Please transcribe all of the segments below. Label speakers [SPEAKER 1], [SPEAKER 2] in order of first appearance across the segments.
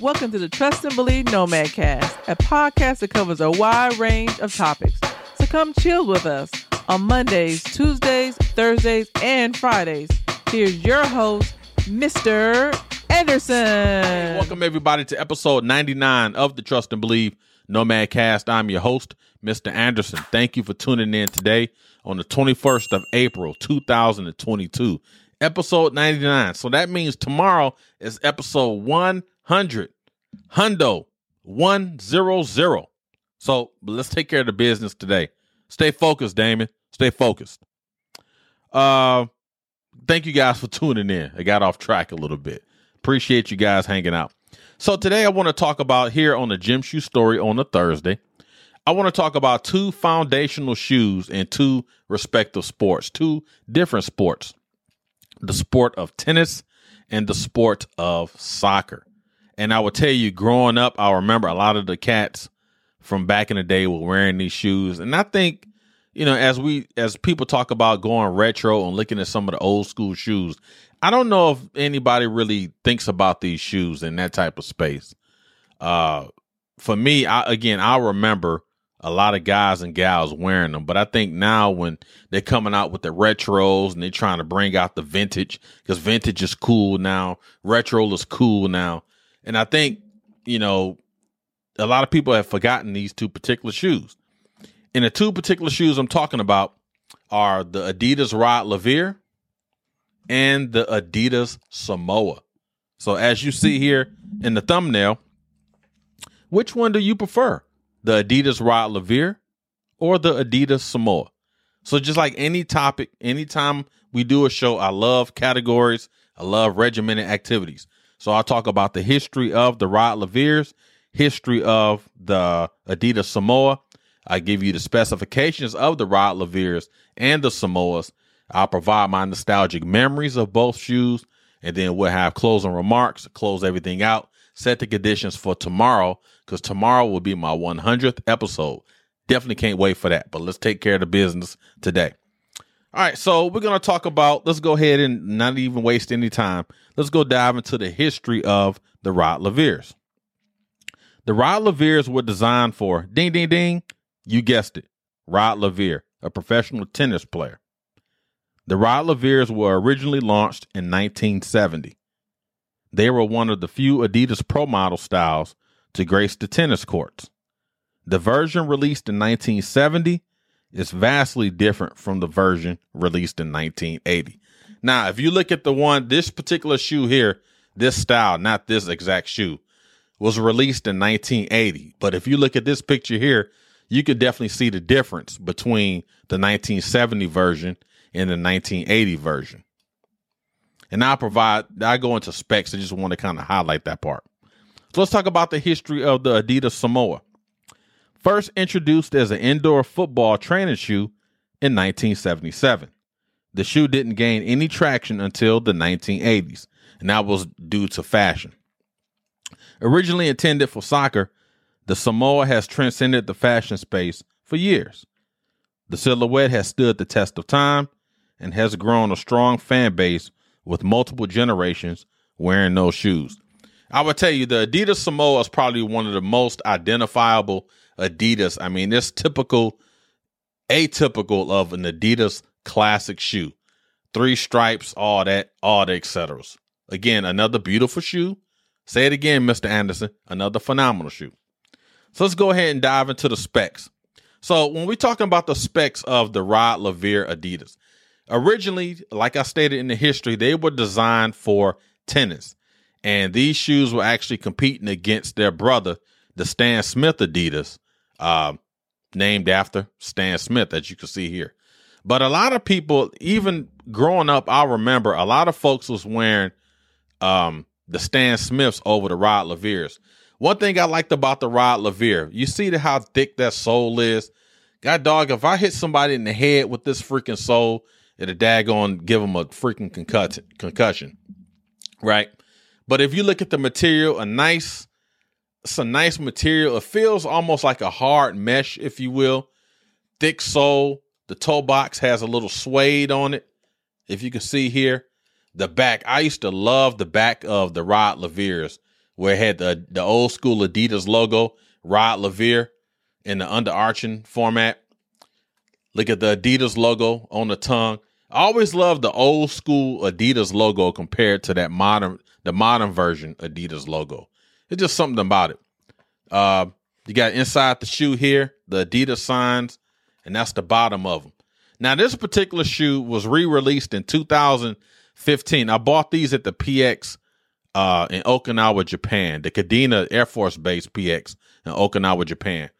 [SPEAKER 1] Welcome to the Trust and Believe Nomad Cast, a podcast that covers a wide range of topics. So come chill with us on Mondays, Tuesdays, Thursdays, and Fridays. Here's your host, Mr. Anderson.
[SPEAKER 2] Welcome everybody to episode 99 of the Trust and Believe Nomad Cast. I'm your host, Mr. Anderson. Thank you for tuning in today on the 21st of April, 2022. Episode 99. So that means tomorrow is episode 100. Hundo 100. So let's take care of the business today. Stay focused, Damon. Stay focused. Uh thank you guys for tuning in. I got off track a little bit. Appreciate you guys hanging out. So today I want to talk about here on the Gym Shoe Story on a Thursday. I want to talk about two foundational shoes in two respective sports, two different sports. The sport of tennis and the sport of soccer. And I will tell you, growing up, I remember a lot of the cats from back in the day were wearing these shoes. And I think, you know, as we as people talk about going retro and looking at some of the old school shoes, I don't know if anybody really thinks about these shoes in that type of space. Uh for me, I again, I remember a lot of guys and gals wearing them. But I think now when they're coming out with the retros and they're trying to bring out the vintage, because vintage is cool now, retro is cool now. And I think, you know, a lot of people have forgotten these two particular shoes. And the two particular shoes I'm talking about are the Adidas Rod Laver and the Adidas Samoa. So as you see here in the thumbnail, which one do you prefer? The Adidas Rod Laver or the Adidas Samoa? So just like any topic, anytime we do a show, I love categories. I love regimented activities. So I'll talk about the history of the Rod Lavers, history of the Adidas Samoa. I give you the specifications of the Rod Lavers and the Samoas. I'll provide my nostalgic memories of both shoes, and then we'll have closing remarks, close everything out, set the conditions for tomorrow, because tomorrow will be my 100th episode. Definitely can't wait for that, but let's take care of the business today. All right, so we're going to talk about, let's go ahead and not even waste any time. Let's go dive into the history of the Rod Lavers. The Rod Lavers were designed for, ding, ding, ding, you guessed it, Rod Laver, a professional tennis player. The Rod Lavers were originally launched in 1970. They were one of the few Adidas Pro model styles to grace the tennis courts. The version released in 1970 is vastly different from the version released in 1980. Now, if you look at the one, this particular shoe here, this style, not this exact shoe, was released in 1980. But if you look at this picture here, you could definitely see the difference between the 1970 version and the 1980 version. And I provide, I go into specs. I just want to kind of highlight that part. So let's talk about the history of the Adidas Samoa. First introduced as an indoor football training shoe in 1977. The shoe didn't gain any traction until the 1980s, and that was due to fashion. Originally intended for soccer, the Samoa has transcended the fashion space for years. The silhouette has stood the test of time and has grown a strong fan base with multiple generations wearing those shoes. I would tell you the Adidas Samoa is probably one of the most identifiable Adidas. I mean, it's typical, atypical of an Adidas classic shoe. Three stripes, all that, all the etceteras. Again, another beautiful shoe. Say it again, Mr. Anderson. Another phenomenal shoe. So let's go ahead and dive into the specs. So when we're talking about the specs of the Rod Laver Adidas, originally, like I stated in the history, they were designed for tennis. And these shoes were actually competing against their brother, the Stan Smith Adidas, uh, named after Stan Smith, as you can see here. But a lot of people, even growing up, I remember a lot of folks was wearing um, the Stan Smiths over the Rod Lavers. One thing I liked about the Rod Laver, you see the, how thick that sole is. God dog, if I hit somebody in the head with this freaking sole, it'll daggone give them a freaking concussion. Concussion, right? But if you look at the material, a nice, it's a nice material. It feels almost like a hard mesh, if you will. Thick sole. The toe box has a little suede on it. If you can see here, the back. I used to love the back of the Rod Lavers where it had the the old school Adidas logo, Rod Laver in the underarching format. Look at the Adidas logo on the tongue. I always love the old school Adidas logo compared to that modern, the modern version Adidas logo. It's just something about it. Uh, you got inside the shoe here, the Adidas signs, and that's the bottom of them. Now, this particular shoe was re-released in 2015. I bought these at the PX uh, in Okinawa, Japan, the Kadena Air Force Base PX in Okinawa, Japan.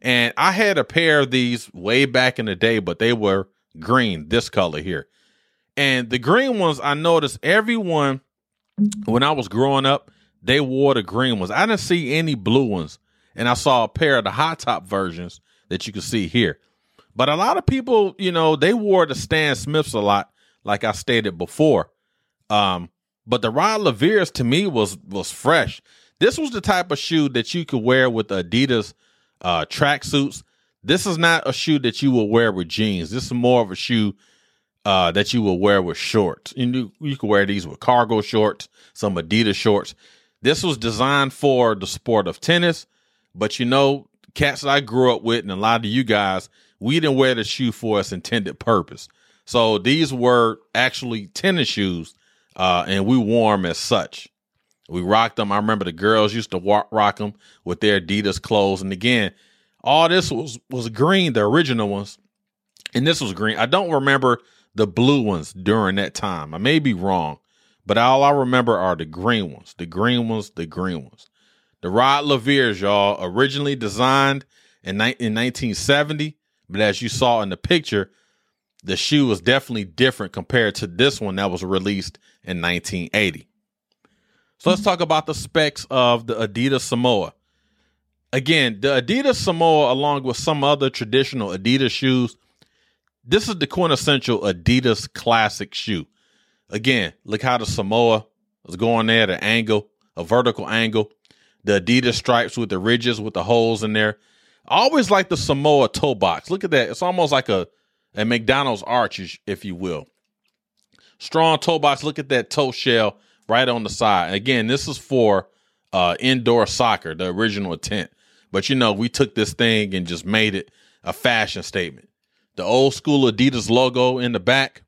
[SPEAKER 2] And I had a pair of these way back in the day, but they were green, this color here. And the green ones, I noticed everyone when I was growing up, they wore the green ones. I didn't see any blue ones. And I saw a pair of the hot top versions that you can see here. But a lot of people, you know, they wore the Stan Smiths a lot, like I stated before. Um, but the Rod Lavers to me was was fresh. This was the type of shoe that you could wear with Adidas uh tracksuits. This is not a shoe that you will wear with jeans. This is more of a shoe uh, that you will wear with shorts. You, you, you can wear these with cargo shorts, some Adidas shorts. This was designed for the sport of tennis, but you know, cats that I grew up with and a lot of you guys, we didn't wear the shoe for its intended purpose. So these were actually tennis shoes, uh, and we wore them as such. We rocked them. I remember the girls used to walk, rock them with their Adidas clothes. And again, all this was was green, the original ones, and this was green. I don't remember the blue ones during that time. I may be wrong, but all I remember are the green ones, the green ones, the green ones. The Rod Lavers, y'all, originally designed in, in 1970, but as you saw in the picture, the shoe was definitely different compared to this one that was released in 1980. So let's talk about the specs of the Adidas Samoa. Again, the Adidas Samoa, along with some other traditional Adidas shoes, this is the quintessential Adidas classic shoe. Again, look how the Samoa is going there, the angle, a vertical angle, the Adidas stripes with the ridges with the holes in there. I always like the Samoa toe box. Look at that. It's almost like a, a McDonald's arch, if you will. Strong toe box. Look at that toe shell right on the side. Again, this is for uh, indoor soccer, the original intent. But you know, we took this thing and just made it a fashion statement. The old school Adidas logo in the back,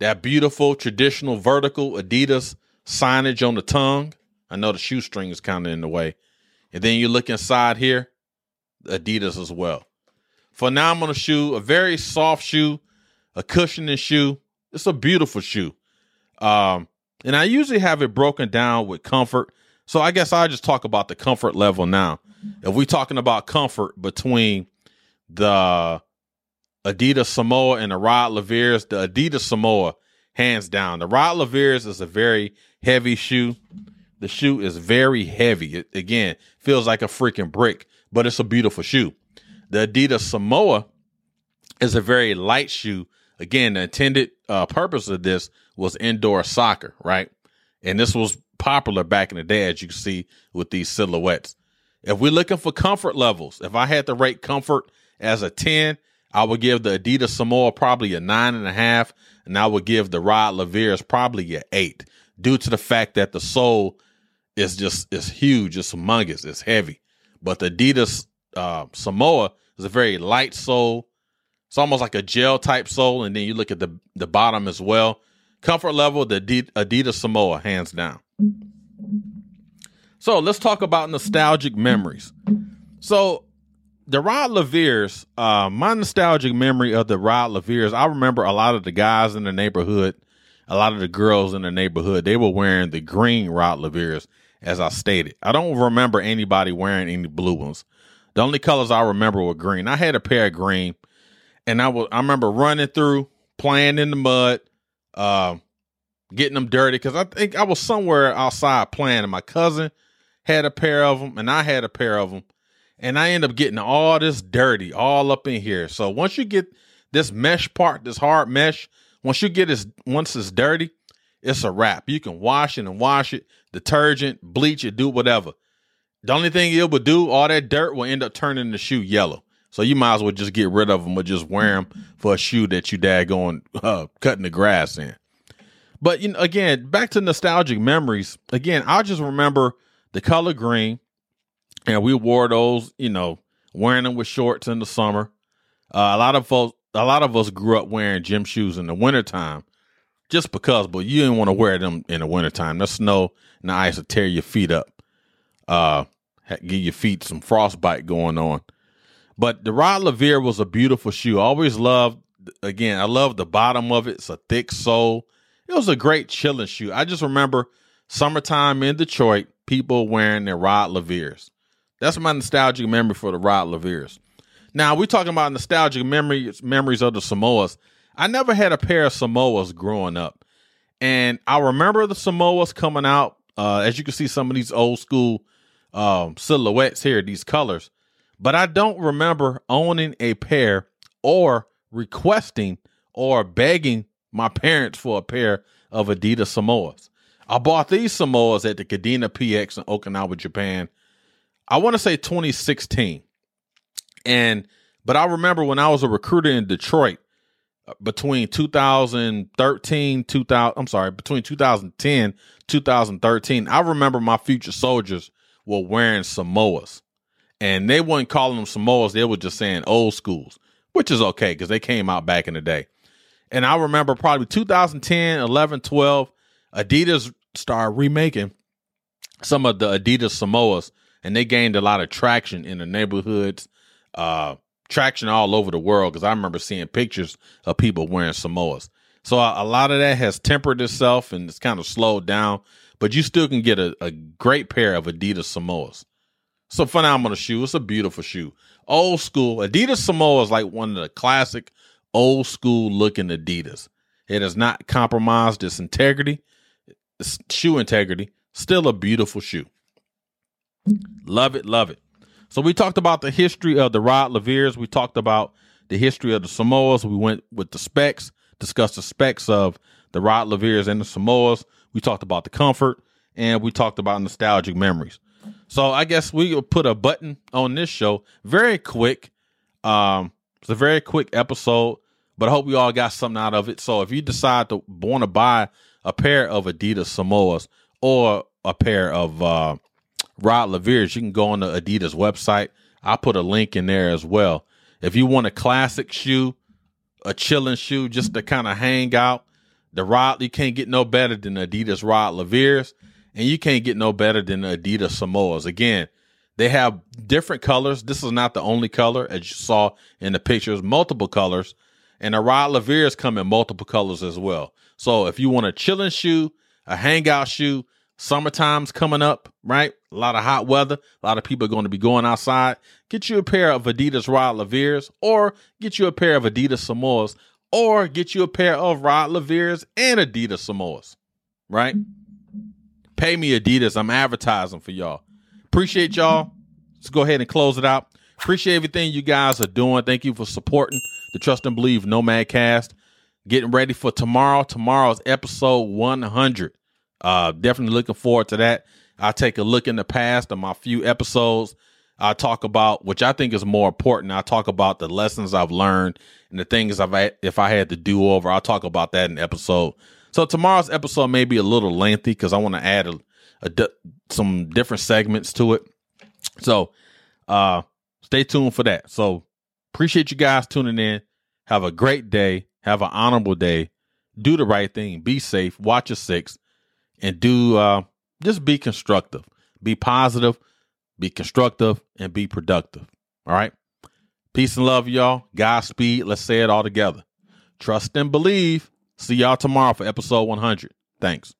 [SPEAKER 2] that beautiful traditional vertical Adidas signage on the tongue. I know the shoestring is kind of in the way. And then you look inside here, Adidas as well. Phenomenal shoe, a very soft shoe, a cushioning shoe. It's a beautiful shoe. Um, and I usually have it broken down with comfort. So I guess I'll just talk about the comfort level now. If we're talking about comfort between the Adidas Samoa and the Rod Lavers, the Adidas Samoa, hands down. The Rod Lavers is a very heavy shoe. The shoe is very heavy. It, again, feels like a freaking brick, but it's a beautiful shoe. The Adidas Samoa is a very light shoe. Again, the intended uh, purpose of this was indoor soccer, right? And this was popular back in the day, as you can see with these silhouettes. If we're looking for comfort levels, if I had to rate comfort as a 10, I would give the Adidas Samoa probably a nine and a half, and I would give the Rod Lavers probably an eight, due to the fact that the sole is just is huge, it's humongous, it's heavy. But the Adidas uh, Samoa is a very light sole. It's almost like a gel type sole, and then you look at the the bottom as well. Comfort level, the Adidas Samoa, hands down. So let's talk about nostalgic memories. So the Rod Lavers, uh, my nostalgic memory of the Rod Lavers, I remember a lot of the guys in the neighborhood, a lot of the girls in the neighborhood, they were wearing the green Rod Lavers, as I stated. I don't remember anybody wearing any blue ones. The only colors I remember were green. I had a pair of green, and I was I remember running through, playing in the mud, uh, getting them dirty because I think I was somewhere outside playing, and my cousin had a pair of them, and I had a pair of them and I end up getting all this dirty all up in here. So once you get this mesh part, this hard mesh, once you get it, once it's dirty, it's a wrap. You can wash it and wash it, detergent, bleach it, do whatever. The only thing it will do, all that dirt will end up turning the shoe yellow. So you might as well just get rid of them or just wear them for a shoe that you dad going uh, cutting the grass in. But you know, again, back to nostalgic memories. Again, I just remember the color green, and we wore those, you know, wearing them with shorts in the summer. Uh, a lot of folks, a lot of us grew up wearing gym shoes in the wintertime just because, but you didn't want to wear them in the wintertime. The snow and the ice will tear your feet up, uh, give your feet some frostbite going on. But the Rod Laver was a beautiful shoe. I always loved, again, I love the bottom of it. It's a thick sole. It was a great chilling shoe. I just remember summertime in Detroit, people wearing their Rod Lavers. That's my nostalgic memory for the Rod Lavers. Now we're talking about nostalgic memories memories of the Samoas. I never had a pair of Samoas growing up, and I remember the Samoas coming out. Uh, as you can see, some of these old school um, silhouettes here, these colors, but I don't remember owning a pair or requesting or begging my parents for a pair of Adidas Samoas. I bought these Samoas at the Kadena PX in Okinawa, Japan. I want to say 2016. And but I remember when I was a recruiter in Detroit between 2013 2000 I'm sorry, between 2010 2013, I remember my future soldiers were wearing Samoas. And they weren't calling them Samoas, they were just saying old schools, which is okay because they came out back in the day. And I remember probably 2010, 11, 12, Adidas started remaking some of the Adidas Samoas, and they gained a lot of traction in the neighborhoods, uh, traction all over the world. Because I remember seeing pictures of people wearing Samoas. So a, a, lot of that has tempered itself and it's kind of slowed down, but you still can get a, a great pair of Adidas Samoas. It's a phenomenal shoe. It's a beautiful shoe. Old school. Adidas Samoa is like one of the classic old school looking Adidas. It has not compromised its integrity, its shoe integrity. Still a beautiful shoe. Love it, love it. So we talked about the history of the Rod Lavers. We talked about the history of the Samoas. We went with the specs, discussed the specs of the Rod Lavers and the Samoas. We talked about the comfort, and we talked about nostalgic memories. So I guess we will put a button on this show. Very quick. Um, it's a very quick episode, but I hope you all got something out of it. So if you decide to want to buy a pair of Adidas Samoas or a pair of uh, Rod Lavers, you can go on the Adidas website. I'll put a link in there as well. If you want a classic shoe, a chilling shoe, just to kind of hang out, the Rod, you can't get no better than Adidas Rod Lavers, and you can't get no better than Adidas Samoas. Again, they have different colors. This is not the only color, as you saw in the pictures, multiple colors. And the Rod Lavers come in multiple colors as well. So if you want a chilling shoe, a hangout shoe, summertime's coming up, right? A lot of hot weather. A lot of people are going to be going outside. Get you a pair of Adidas Rod Lavers or get you a pair of Adidas Samoas or get you a pair of Rod Lavers and Adidas Samoas, right? Pay me Adidas. I'm advertising for y'all. Appreciate y'all. Let's go ahead and close it out. Appreciate everything you guys are doing. Thank you for supporting the Trust and Believe Nomad Cast. Getting ready for tomorrow. Tomorrow's episode 100. Uh, definitely looking forward to that. I'll take a look in the past of my few episodes. I'll talk about, which I think is more important. I'll talk about the lessons I've learned and the things I've, if I had to do over, I'll talk about that in episode. So tomorrow's episode may be a little lengthy because I want to add a, a, some different segments to it. So, uh, stay tuned for that. So appreciate you guys tuning in. Have a great day. Have an honorable day. Do the right thing. Be safe. Watch your six and do, uh, just be constructive, be positive, be constructive, and be productive. All right. Peace and love, y'all. Godspeed. Let's say it all together. Trust and believe. See y'all tomorrow for episode 100. Thanks.